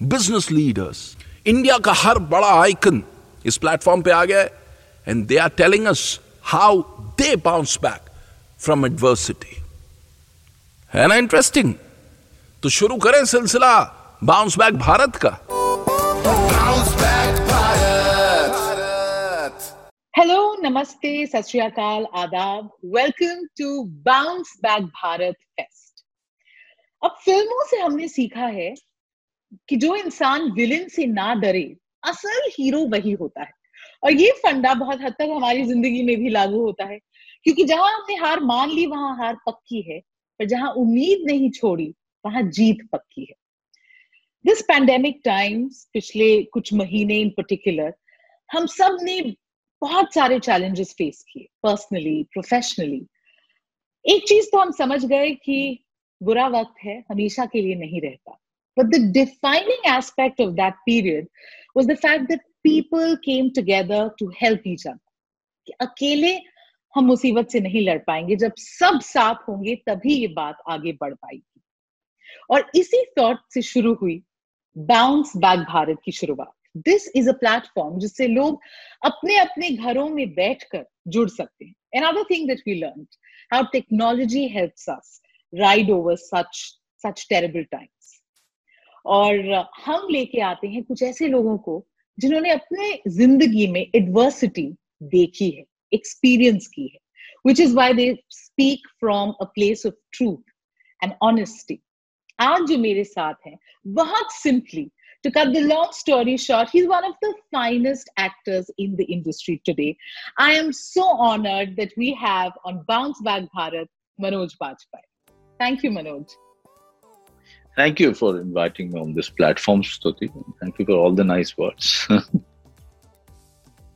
business leaders India का हर बड़ा आइकन इस प्लेटफॉर्म पे आ गया है and they are telling us how they bounce back from adversity है ना इंटरेस्टिंग तो शुरू करें सिलसिला बाउंस बैक भारत का Bounce back भारत. हेलो नमस्ते सत आदाब welcome to bounce back Bharat fest अब फ़िल्मों से हमने सीखा है कि जो इंसान विलन से ना डरे, असल हीरो वही होता है। और ये फंडा बहुत हद तक हमारी ज़िंदगी में भी लागू होता है, क्योंकि जहाँ हमने हार मान ली, वहाँ हार पक्की है, पर जहाँ उम्मीद नहीं छोड़ी, वहाँ जीत पक्की है। दिस पैंडेमिक टाइम्स पिछले कुछ महीने इन पर्टिकुलर हम सबने बहुत सारे चैलेंजेस फेस किए पर्सनली प्रोफेशनली एक चीज़ तो हम समझ गए कि बुरा वक्त है, हमेशा के लिए नहीं रहता। but the defining aspect of that period was the fact that people came together to help each other कि अकेले हम मुसीबत से नहीं लड़ पाएंगे जब सब साथ होंगे तभी ये बात आगे बढ़ पाएगी और इसी थॉट से शुरू हुई बाउंस बैक भारत की शुरुआत दिस इज अ प्लेटफॉर्म जिससे लोग अपने अपने घरों में बैठकर जुड़ सकते हैं another thing that we learned how technology helps us ride over such such terrible times और हम लेके आते हैं कुछ ऐसे लोगों को जिन्होंने अपने ज़िंदगी में एडवर्सिटी देखी है एक्सपीरियंस की है which is why they speak from a place of truth and honesty आज जो मेरे साथ हैं बहुत simply to cut the long story short, he's one of the finest actors in the industry today. I am so honored that we have on Bounce Back Bharat Manoj Bajpai. Thank you, Manoj. Thank you for inviting me on this platform, Stuti. Thank you for all the nice words.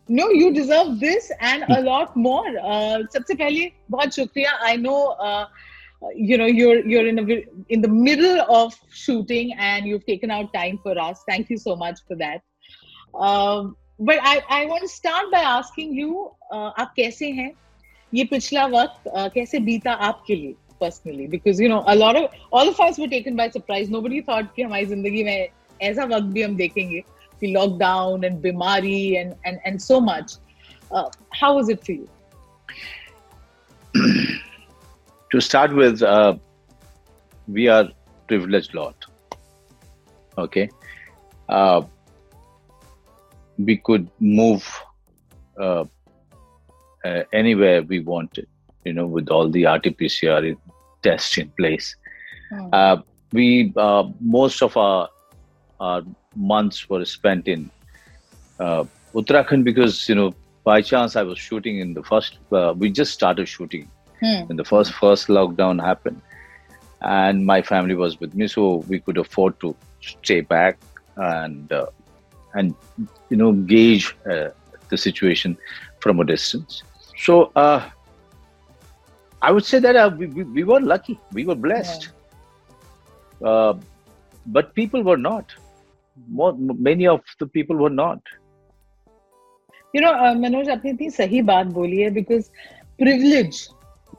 No, you deserve this and a lot more. Uh, सबसे पहले बहुत शुक्रिया. I know, uh, you know, you're you're in a in the middle of shooting and you've taken out time for us. Thank you so much for that. Um, but I I want to start by asking you, uh, आप कैसे हैं? ये पिछला वक्त uh, कैसे बीता आपके लिए personally? Because you know, a lot of all of us were taken by surprise. Nobody thought कि हमारी जिंदगी में ऐसा वक्त भी हम देखेंगे कि lockdown and बीमारी and and and so much. Uh, how was it for you? to start with, uh, we are privileged lot. Okay, uh, we could move uh, uh, anywhere we wanted. You know, with all the RT-PCR tests in place. Hmm. Uh, we uh, most of our our months were spent in uh, Uttarakhand because you know by chance I was shooting in the first. Uh, we just started shooting Hmm. when the first first lockdown happened, and my family was with me, so we could afford to stay back and uh, and you know gauge uh, the situation from a distance. So uh, I would say that uh, we, we, we were lucky, we were blessed, Yeah. uh, but people were not. More, many of the people were not. You know Manoj आपने इतनी सही बात बोली है because privilege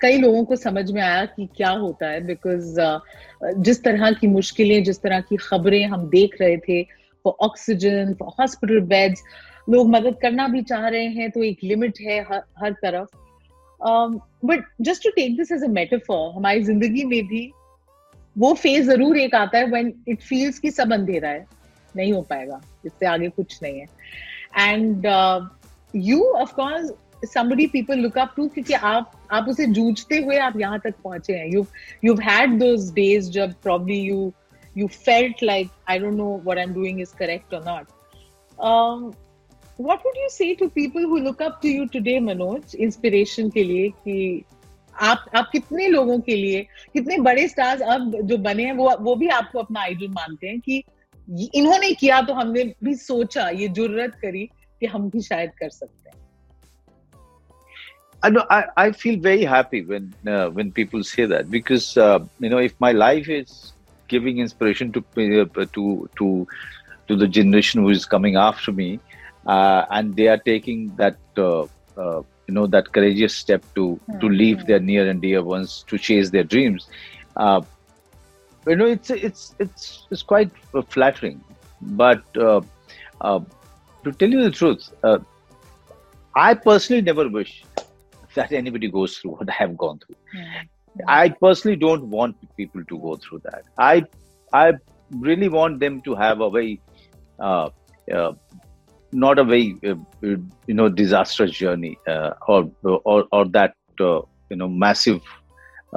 कई लोगों को समझ में आया कि क्या होता है बिकॉज़ uh, जिस तरह की मुश्किलें जिस तरह की खबरें हम देख रहे थे for oxygen for hospital beds लोग मदद करना भी चाह रहे हैं तो एक लिमिट है हर, हर तरफ़ but just to take this as a metaphor हमारी ज़िंदगी में भी वो फ़ेज़ ज़रूर एक आता है व्हेन इट फील्स कि सब अंधेरा है नहीं हो पाएगा इससे आगे कुछ नहीं है। And you of course somebody people look up to क्योंकि आप आप उसे जूझते हुए आप यहाँ तक पहुँचे हैं। You you've had those days जब probably you you felt like I don't know what I'm doing is correct or not. Um, what would you say to people who look up to you today Manoj inspiration के लिए कि आप आप कितने लोगों के लिए कितने बड़े स्टार्स अब जो बने हैं वो वो भी आपको अपना आइडल मानते हैं कि इन्होंने किया तो हमने भी सोचा ये जुर्रत करी कि हम भी शायद कर सकते हैं I know I, I feel very happy when uh, when people say that because uh, you know if my life is giving inspiration to uh, to to to the generation who is coming after me uh, and they are taking that uh, uh, you know that courageous step to to Hmm, leave hmm. their near and dear ones to chase their dreams you know it's it's it's it's quite flattering but to tell you the truth I personally never wish that anybody goes through what I have gone through. I personally don't want people to go through that. I I really want them to have a very uh, uh, not a very uh, you know disastrous journey uh, or or or that uh, you know massive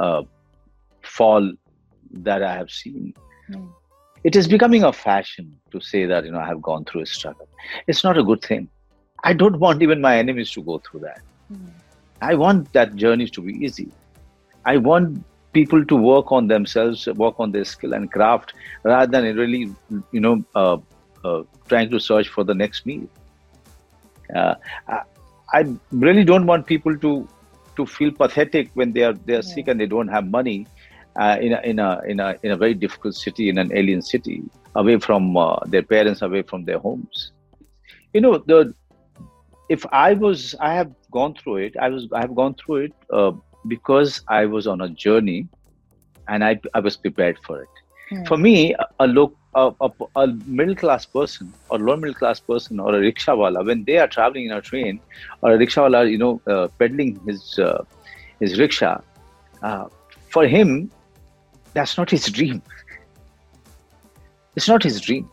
uh, fall that I have seen. Hmm. It is becoming a fashion to say that you know I have gone through a struggle. It's not a good thing. I don't want even my enemies to go through that. I want that journey to be easy. I want people to work on themselves, work on their skill and craft, rather than really, you know, uh, trying to search for the next meal. Uh, I, I really don't want people to to feel pathetic when they are they are sick and they don't have money uh, in a, in a in a in a very difficult city in an alien city, away from uh, their parents, away from their homes. You know the if I was, I have gone through it. I was, I have gone through it uh, because I was on a journey, and I, I was prepared for it. Hmm. For me, a, a look, a, a, a middle class person or lower middle class person or a rickshawala, when they are traveling in a train or a rickshawala, you know, uh, peddling his uh, his rickshaw, uh, for him, that's not his dream. It's not his dream.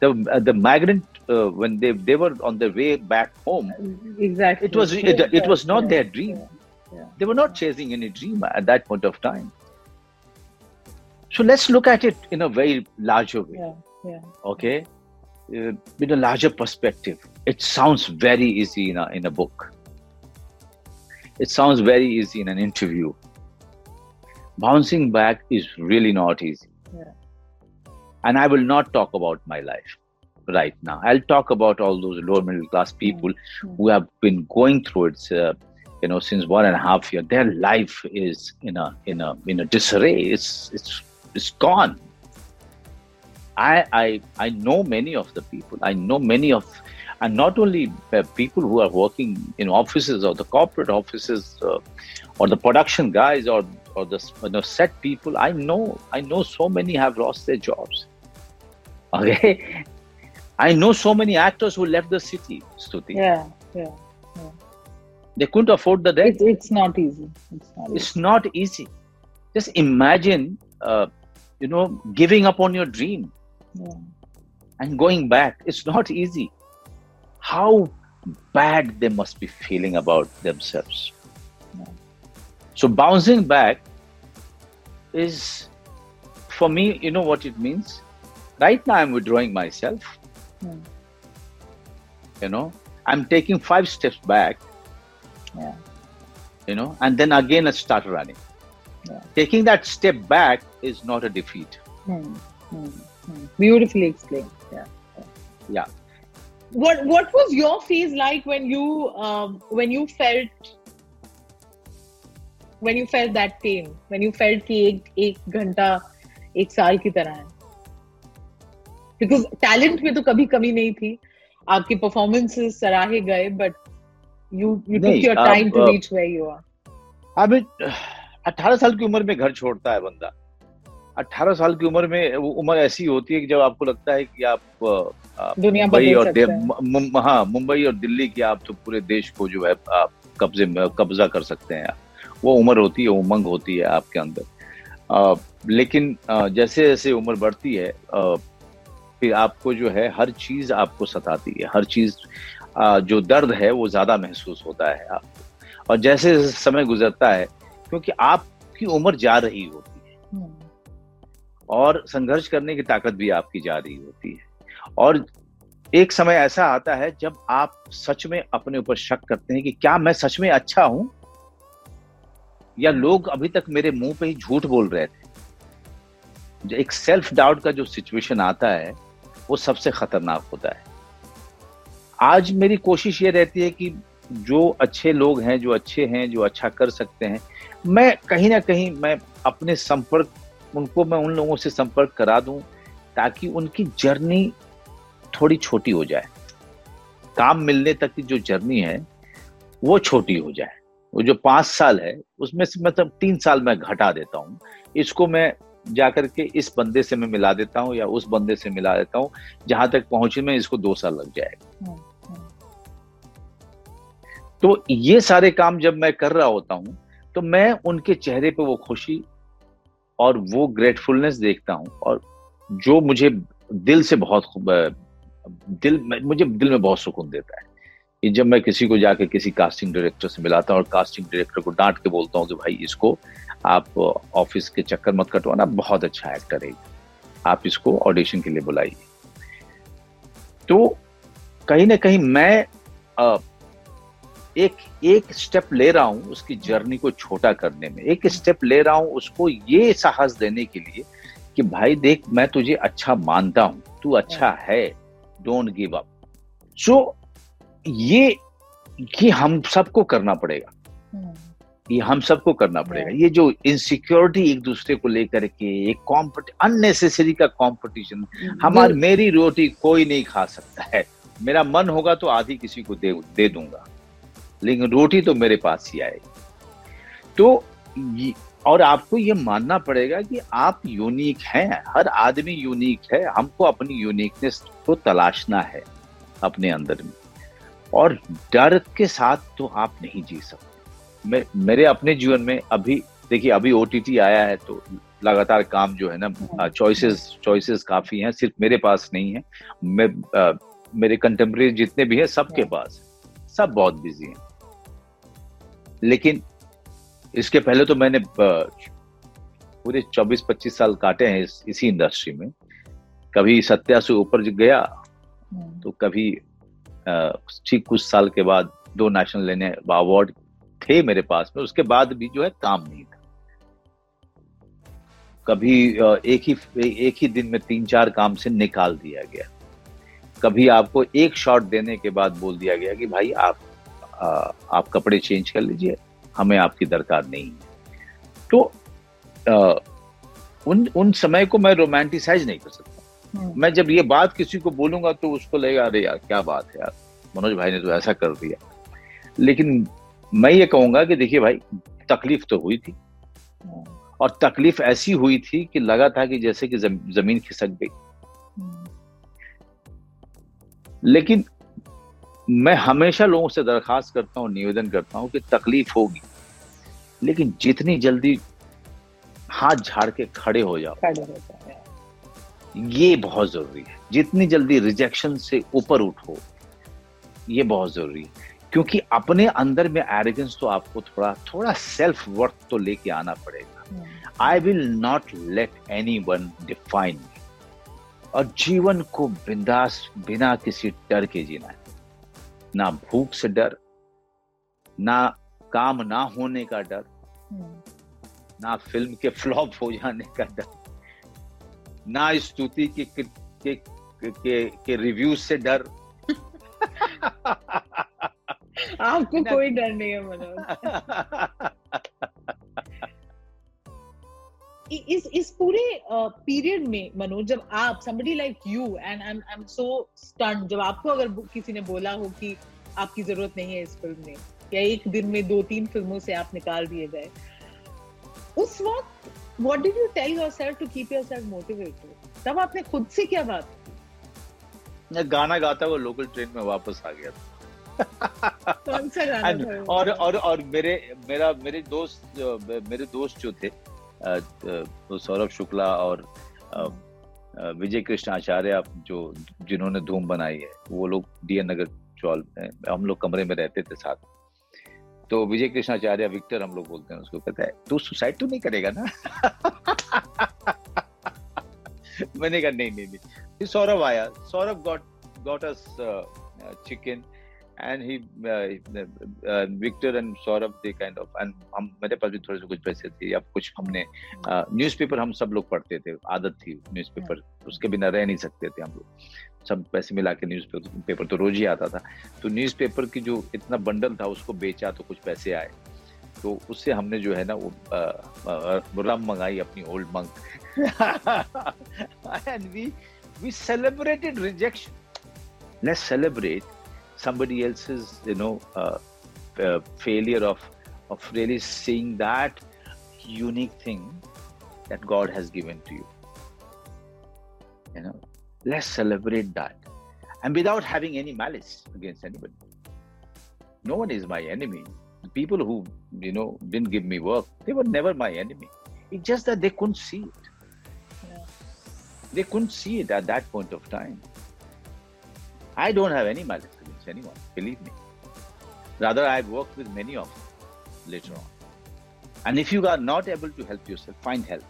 The uh, the migrant uh, when they they were on their way back home, exactly it was it, it was not their dream. yeah. They were not chasing any dream at that point of time. So let's look at it in a very larger way. yeah yeah Okay, uh, with a larger perspective. It sounds very easy in a in a book. It sounds very easy in an interview. Bouncing back is really not easy. Yeah. And I will not talk about my life right now. I'll talk about all those lower middle class people Mm. who have been going through it, uh, you know, since one and a half year. Their life is in a in a in a disarray. It's it's it's gone. I I I know many of the people. I know many of, and not only people who are working in offices or the corporate offices, uh, or the production guys or or the you know, set people. I know I know so many have lost their jobs. Okay, I know so many actors who left the city. Stuti, yeah yeah they couldn't afford the rent. it's, it's not easy it's not easy. It's not easy. Just imagine, uh, you know, giving up on your dream. yeah. and going back it's not easy how bad they must be feeling about themselves Yeah. so bouncing back is for me you know what it means right now i'm withdrawing myself Hmm. you know i'm taking five steps back Yeah. you know and then again i start running Yeah taking that step back is not a defeat. Hmm, hmm, hmm. Beautifully explained. Yeah. Yeah. What What was your phase like when you um, when you felt when you felt that pain when you felt कि एक एक घंटा एक साल की तरह है because talent में तो कभी कमी performances थी आपकी परफॉर्मेंसेस सराहे you you took your time uh, to reach where you are. I mean, 18 साल की उम्र में घर छोड़ता है बंदा। 18 साल की उम्र में वो उम्र ऐसी होती है कि जब आपको लगता है कि आप, दुनिया मुंबई और हाँ। मुंबई और दिल्ली की आप तो पूरे देश को जो है आप कब्जे कब्जा कर सकते हैं वो उम्र होती है उमंग होती है आपके अंदर। आ, लेकिन आ, जैसे जैसे उम्र बढ़ती है आ, फिर आपको जो है हर चीज़ आपको सताती है। हर चीज़ जो दर्द है वो ज़्यादा महसूस होता है आपको। और जैसे समय गुजरता है क्योंकि आपकी उम्र जा रही होती है। हम्म, और संघर्ष करने की ताकत भी आपकी जा रही होती है। और एक समय ऐसा आता है जब आप सच में अपने ऊपर शक करते हैं कि क्या मैं सच में अच्छा हूँ? या लोग अभी तक मेरे मुँह पे ही झूठ बोल रहे थे? एक सेल्फ डाउट का जो सिचुएशन आता है वो सबसे खतरनाक होता है। आज मेरी कोशिश ये रहती है कि जो अच्छे लोग हैं जो अच्छे हैं जो अच्छा कर सकते हैं मैं कहीं ना कहीं मैं अपने संपर्क उनको मैं उन लोगों से संपर्क करा दूँ ताकि उनकी जर्नी थोड़ी छोटी हो जाए। काम मिलने तक की जो जर्नी है वो छोटी हो जाए। वो जो पाँच साल है उसमें से मतलब तीन साल मैं घटा देता हूँ। इसको मैं जाकर के इस बंदे से मैं मिला देता हूँ या उस बंदे से मिला देता हूँ जहाँ तक पहुँचे में इसको दो साल लग जाएगा। हम्म, तो ये सारे काम जब मैं कर रहा होता हूँ तो मैं उनके चेहरे पे वो खुशी और वो ग्रेटफुलनेस देखता हूँ और जो मुझे दिल से बहुत दिल मुझे दिल में बहुत सुकून देता है कि जब मैं किसी को जाके किसी कास्टिंग डायरेक्टर से मिलाता हूँ और कास्टिंग डायरेक्टर को डांट के बोलता हूँ कि भाई इसको आप ऑफ़िस के चक्कर मत कटवाना, बहुत अच्छा एक्टर है। आप इसको ऑडिशन के लिए बुलाइए तो कहीं ना कहीं मैं एक एक स्टेप ले रहा हूँ उसकी जर्नी को छोटा करने में। एक स्टेप ले रहा हूँ उसको ये साहस देने के लिए कि भाई देख मैं तुझे अच्छा मानता हूँ तू अच्छा है डोंट गिव अप सो ये ये हम सबको करना पड़ेगा। हम्म, ये हम सबको करना पड़ेगा। ये जो इनसिक्योरिटी एक दूसरे को लेकर के एक कॉम्पिट अननेसेसरी का कंपटीशन हमारी मेरी रोटी कोई नहीं खा सकता है। मेरा मन होगा तो आधी किसी को दे दे दूँगा। लेकिन रोटी तो मेरे पास ही आएगी। तो और आपको ये मानना पड़ेगा कि आप यूनिक हैं हर आदमी यूनिक है हमको अपनी यूनिकनेस को तलाशना है अपने अंदर में। और डर के साथ तो आप नहीं जी सकते। मैं मेरे अपने जीवन में अभी देखिए अभी ओटीटी आया है तो लगातार काम जो है ना चॉइसेस चॉइसेस काफ़ी हैं सिर्फ़ मेरे पास नहीं है। मैं अ, मेरे कंटेम्प्रेरी जितने भी हैं सबके पास सब बहुत बिज़ी हैं। लेकिन इसके पहले तो मैंने पूरे 24-25 साल काटे हैं इस, इसी इंडस्ट्री में। कभी सत्या से ऊपर गया हम्म, तो कभी ठीक कुछ साल के बाद दो नेशनल लेने अवार्ड थे मेरे पास में उसके बाद भी जो है काम नहीं था। कभी एक ही एक ही दिन में तीन चार काम से निकाल दिया गया। कभी आपको एक शॉट देने के बाद बोल दिया गया कि भाई आप आप कपड़े चेंज कर लीजिए हमें आपकी दरकार नहीं है। तो अ, उन उन समय को मैं रोमांटिसाइज नहीं कर सकता। हम्म, मैं जब ये बात किसी को बोलूँगा तो उसको लगेगा अरे यार क्या बात है यार मनोज भाई ने तो ऐसा कर दिया। लेकिन मैं ये कहूँगा कि देखिए भाई तकलीफ़ तो हुई थी। हम्म, और तकलीफ़ ऐसी हुई थी कि लगा था कि जैसे कि ज़मीन खिसक गई। हम्म, लेकिन मैं हमेशा लोगों से दरखास्त करता हूँ निवेदन करता हूँ कि तकलीफ़ होगी। लेकिन जितनी जल्दी हाथ झाड़ के खड़े हो जाओ खड़े हो ये बहुत ज़रूरी है। जितनी जल्दी रिजेक्शन से ऊपर उठो ये बहुत ज़रूरी है। क्योंकि अपने अंदर में एरोगेंस तो आपको थोड़ा थोड़ा सेल्फ वर्थ तो लेके आना पड़ेगा। I will not let anyone define और जीवन को बिंदास बिना किसी डर के जीना है। ना भूख से डर ना काम ना होने का डर हम्म, ना फ़िल्म के फ्लॉप हो जाने का डर ना स्तुति के के के, के, के रिव्यूज़ से डर। आपको कोई डर नहीं है मनोज इस इस पूरे पीरियड में मनोज जब आप somebody like you and I'm I'm so stunned जब आपको अगर किसी ने बोला हो कि आपकी ज़रूरत नहीं है इस फ़िल्म में या एक दिन में दो तीन फ़िल्मों से आप निकाल दिए गए उस वक्त what did you tell yourself to keep yourself motivated? तब आपने खुद से क्या बात की? मैं गाना गाता हुआ लोकल ट्रेन में वापस आ गया था। कौन सा गाना था और और और मेरे मेरा मेरे दोस्त मेरे दोस्त जो थे सौरभ शुक्ला और विजय कृष्ण आचार्य जो, जिन्होंने धूम बनाई है, वो लोग डी नगर चौल हम लोग कमरे में रहते थे साथ तो विजय कृष्ण आचार्य विक्टर हम लोग बोलते हैं, उसको कहता है, तू सुसाइड तो नहीं करेगा ना? मैंने कहा, नहीं नहीं नहीं। सौरभ आया, Saurabh got got us chicken and he Victor and Saurabh they kind of and हम मेरे पास भी थोड़े से कुछ पैसे थे या कुछ हमने न्यूज़पेपर हम सब लोग पढ़ते थे आदत थी न्यूज़पेपर उसके बिना रह नहीं सकते थे हम लोग। सब पैसे मिला के न्यूज़ पेपर तो रोज ही आता था। तो न्यूज़पेपर की जो इतना बंडल था उसको बेचा तो कुछ पैसे आए। तो उससे हमने जो है ना वो अ, अ, रम मंगाई अपनी Old Monk and we we celebrated rejection let's celebrate somebody else's you know uh, uh, failure of of really seeing that unique thing that god has given to you. You know let's celebrate that. And without having any malice against anybody. No one is my enemy. The people who you know didn't give me work they were never my enemy. It's just that they couldn't see it. They couldn't see it at that point of time. I don't have any malice against anyone, believe me. Rather, I've worked with many of them later on. And if you are not able to help yourself, find help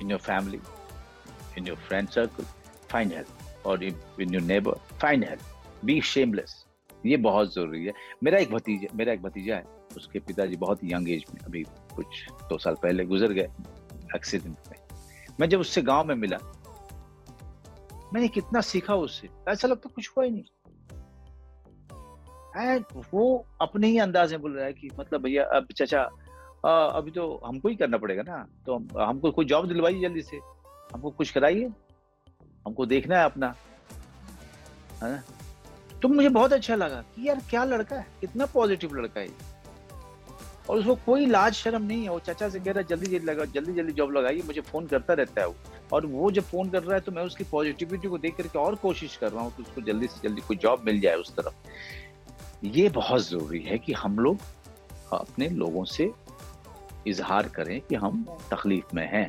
in your family, in your friend circle, find help. Or in, in your neighbor, find help. Be shameless. ये बहुत ज़रूरी है मेरा एक भतीजा मेरा एक भतीजा है उसके पिताजी बहुत यंग एज में अभी कुछ दो साल पहले गुजर गए एक्सीडेंट में मैं जब उससे गाँव में मिला मैंने कितना सीखा उससे ऐसा लगता कुछ हुआ ही नहीं And वो अपने ही अंदाज में बोल रहा है कि मतलब भैया, अब चाचा अभी तो हमको ही करना पड़ेगा ना। तो हम- हमको कोई जॉब दिलवाइए जल्दी से। हमको कुछ कराइए। हमको देखना है अपना। है ना? तो मुझे बहुत अच्छा लगा कि यार क्या लड़का है? कितना पॉजिटिव लड़का है और उसको कोई लाज शर्म नहीं है। वो चाचा से कह रहा है, जल्दी जल्दी लगा जल्दी जल्दी जॉब लगाइए। मुझे फ़ोन करता रहता है वो। और वो जब फ़ोन कर रहा है तो मैं उसकी पॉजिटिविटी को देख करके और कोशिश कर रहा हूँ कि उसको जल्दी से जल्दी कोई जॉब मिल जाए उस तरफ़। ये बहुत ज़रूरी है कि हम लोग अपने लोगों से इजहार करें कि हम तकलीफ़ में हैं।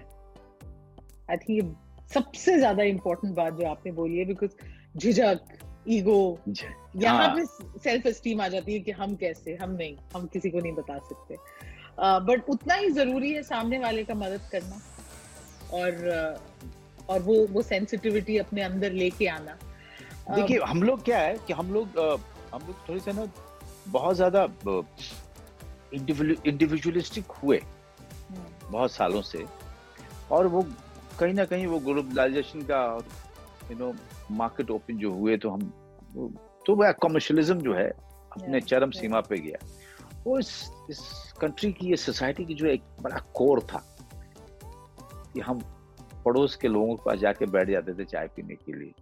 आई थिंक ये सबसे ज़्यादा इम्पोर्टेंट बात जो आपने बोली है बिकॉज़ झिझक ईगो यहाँ हाँ। पे सेल्फ एस्टीम आ जाती है कि हम कैसे हम नहीं हम किसी को नहीं बता सकते। बट uh, उतना ही ज़रूरी है सामने वाले का मदद करना और uh, और वो वो सेंसिटिविटी अपने अंदर लेके आना। देखिए हम लोग क्या है कि हम लोग अ, हम लोग थोड़े से ना बहुत ज़्यादा इंडिविजुअलिस्टिक हुए हम्म, बहुत सालों से। और वो कहीं ना कहीं वो ग्लोबलाइजेशन का और यू नो मार्केट ओपन जो हुए तो हम तो वह कमर्शियलिज्म जो है अपने चरम सीमा पे गया। वो इस इस कंट्री की ये सोसाइटी की जो एक बड़ा कोर था कि हम पड़ोस के लोगों के पास जाके बैठ जाते थे चाय पीने के लिए।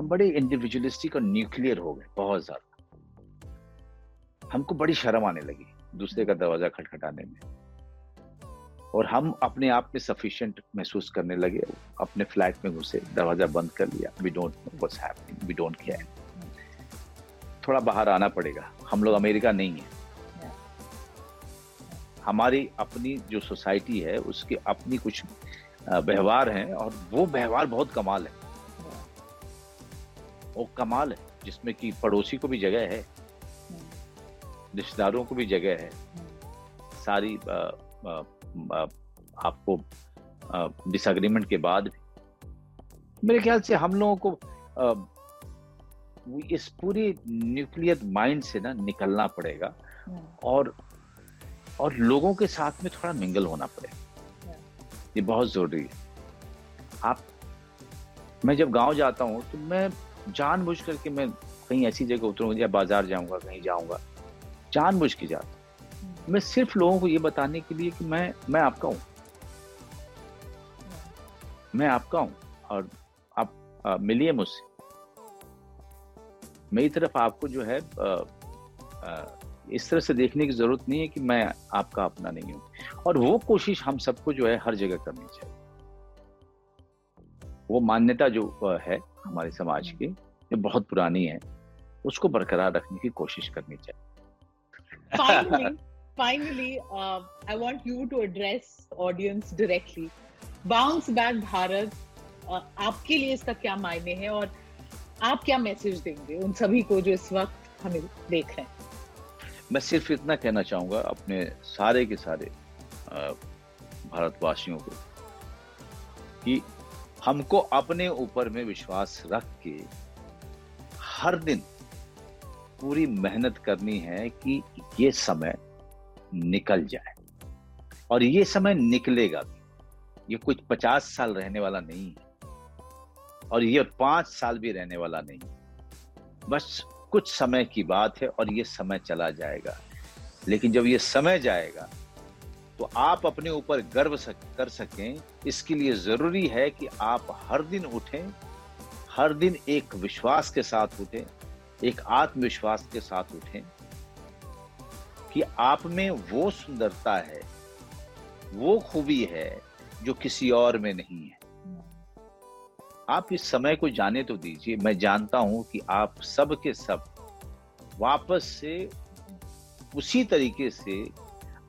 हम बड़े इंडिविजुअलिस्टिक और न्यूक्लियर हो गए, बहुत ज़्यादा। हमको बड़ी शर्म आने लगी दूसरे का दरवाज़ा खटखटाने में। और हम अपने आप में सफिशिएंट महसूस करने लगे, अपने फ्लैट में घुसे, दरवाज़ा बंद कर लिया we don't know what's happening we don't care थोड़ा बाहर आना पड़ेगा, हम लोग अमेरिका नहीं है। हमारी अपनी जो सोसाइटी है, उसके अपनी कुछ व्यवहार हैं और वो व्यवहार बहुत कमाल है। वो कमाल है जिसमें कि पड़ोसी को भी जगह है रिश्तेदारों को भी जगह है। सारी अ, अ, अ, आपको डिसएग्रीमेंट के बाद भी। मेरे ख्याल से हम लोगों को वो इस पूरी न्यूक्लियर माइंड से ना निकलना पड़ेगा और और लोगों के साथ में थोड़ा मिंगल होना पड़ेगा। ये बहुत ज़रूरी है। आप मैं जब गाँव जाता हूँ तो मैं जानबूझ करके मैं कहीं ऐसी जगह उतरूँगा या बाज़ार जाऊँगा कहीं जाऊँगा। जानबूझ के जाता मैं सिर्फ़ लोगों को ये बताने के लिए कि मैं मैं आपका हूँ। मैं आपका हूँ और आप मिलिए मुझसे। मेरी तरफ़ आपको जो है आ, आ, इस तरह से देखने की ज़रूरत नहीं है कि मैं आपका अपना नहीं हूँ। और वो कोशिश हम सबको जो है हर जगह करनी चाहिए। वो मान्यता जो है हमारे समाज की जो बहुत पुरानी है उसको बरकरार रखने की कोशिश करनी चाहिए। Finally finally uh, i want you to address audience directly. Bounce back Bharat uh, आपके लिए इसका क्या मायने है और आप क्या मैसेज देंगे उन सभी को जो इस वक्त हमें देख रहे हैं? मैं सिर्फ़ इतना कहना चाहूँगा अपने सारे के सारे भारतवासियों को कि हमको अपने ऊपर में विश्वास रख के हर दिन पूरी मेहनत करनी है कि ये समय निकल जाए। और ये समय निकलेगा भी। ये कुछ पचास साल रहने वाला नहीं है और ये पाँच साल भी रहने वाला नहीं बस कुछ समय की बात है और ये समय चला जाएगा। लेकिन जब ये समय जाएगा तो आप अपने ऊपर गर्व सक, कर सकें। इसके लिए ज़रूरी है कि आप हर दिन उठें हर दिन एक विश्वास के साथ उठें एक आत्मविश्वास के साथ उठें कि आप में वो सुंदरता है वो खूबी है जो किसी और में नहीं है। आप इस समय को जाने तो दीजिए। मैं जानता हूँ कि आप सब के सब वापस से उसी तरीके से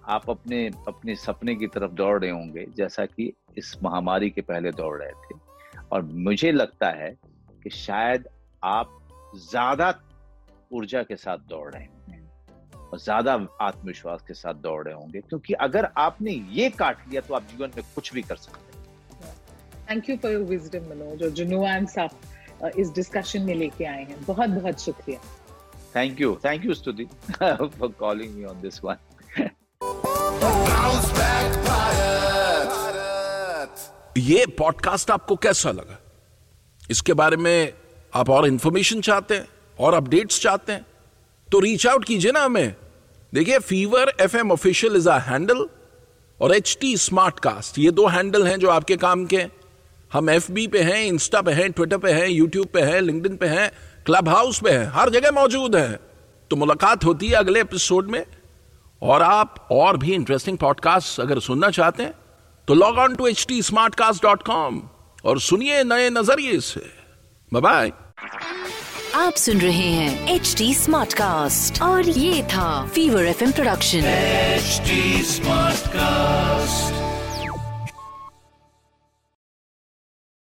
आप अपने अपने सपने की तरफ़ दौड़ रहे होंगे जैसा कि इस महामारी के पहले दौड़ रहे थे। और मुझे लगता है कि शायद आप ज़्यादा ऊर्जा के साथ दौड़ रहे हैं और ज़्यादा आत्मविश्वास के साथ दौड़ रहे होंगे क्योंकि अगर आपने ये काट लिया तो आप जीवन में कुछ भी कर सकते हैं। Thank you for your wisdom Manoj और जो नुआंस आप इस डिस्कशन में लेके आए हैं। बहुत बहुत शुक्रिया। Thank you thank you Stuti for calling me on this one ये पॉडकास्ट आपको कैसा लगा? इसके बारे में आप और इंफॉर्मेशन चाहते हैं, और अपडेट्स चाहते हैं तो रीच आउट कीजिए ना हमें। देखिए Fever F M official is a handle और एच टी स्मार्ट कास्ट ये दो हैंडल हैं जो आपके काम के हम एफ़ बी पे हैं इंस्टा पे हैं ट्विटर पे हैं यूट्यूब पे हैं लिंक्डइन पे हैं क्लब हाउस पे हैं, हर जगह मौजूद हैं। तो मुलाकात होती है अगले एपिसोड में, और आप और भी इंटरेस्टिंग पॉडकास्ट अगर सुनना चाहते हैं तो log on to H T Smartcast dot com और सुनिए नए नज़रिए से। बाय आप सुन रहे हैं एच टी स्मार्ट कास्ट और ये था Fever F production H smart Smartcast.